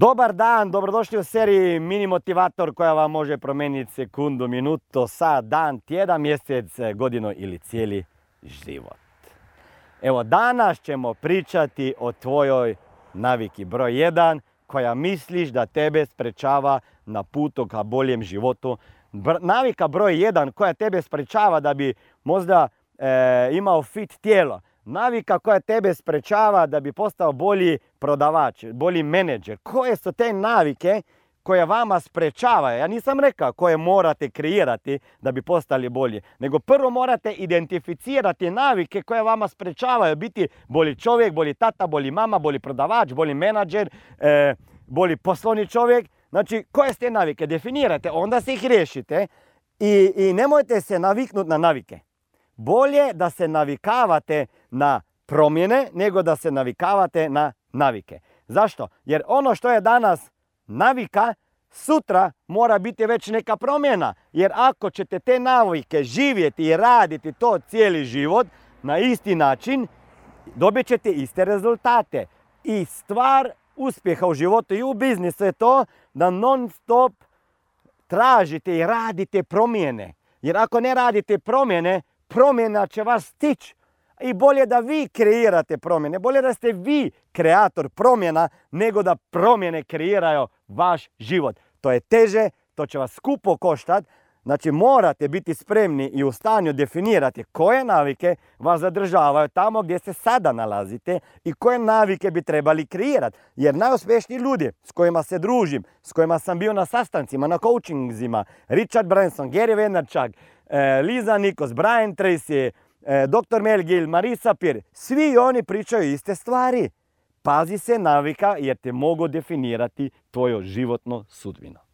Dobar dan, dobrodošli u seriji Mini Motivator koja vam može promijeniti sekundu, minuto, sat, dan, tjedan, mjesec, godinu ili cijeli život. Evo danas ćemo pričati o tvojoj naviki broj 1 koja misliš da tebe sprečava na putu ka boljem životu. navika broj 1 koja tebe sprečava da bi možda e, imao fit tijelo navika koja tebe sprečava da bi postao bolji prodavač, bolji menedžer. Koje su te navike koje vama sprečavaju? Ja nisam rekao koje morate kreirati da bi postali bolji, nego prvo morate identificirati navike koje vama sprečavaju biti bolji čovjek, bolji tata, bolji mama, bolji prodavač, bolji menadžer, e, bolji poslovni čovjek. Znači, koje ste navike? Definirate, onda se ih riješite i, i nemojte se naviknuti na navike. Bolje da se navikavate na promjene nego da se navikavate na navike. Zašto? Jer ono što je danas navika, sutra mora biti već neka promjena. Jer ako ćete te navike živjeti i raditi to cijeli život na isti način, dobit ćete iste rezultate. I stvar uspjeha u životu i u biznisu je to da non stop tražite i radite promjene. Jer ako ne radite promjene, promjena će vas stići. I bolje da vi kreirate promjene, bolje da ste vi kreator promjena nego da promjene kreiraju vaš život. To je teže, to će vas skupo koštati, Znači morate biti spremni i u stanju definirati koje navike vas zadržavaju tamo gdje se sada nalazite i koje navike bi trebali kreirati. Jer najuspješniji ljudi s kojima se družim, s kojima sam bio na sastancima, na coachingzima, Richard Branson, Gary Vaynerchuk, Liza Nikos, Brian Tracy, eh, Dr. Mel Gill, Marisa Peer, svi oni pričaju iste stvari. Pazi se navika jer te mogu definirati tvoju životnu sudbinu.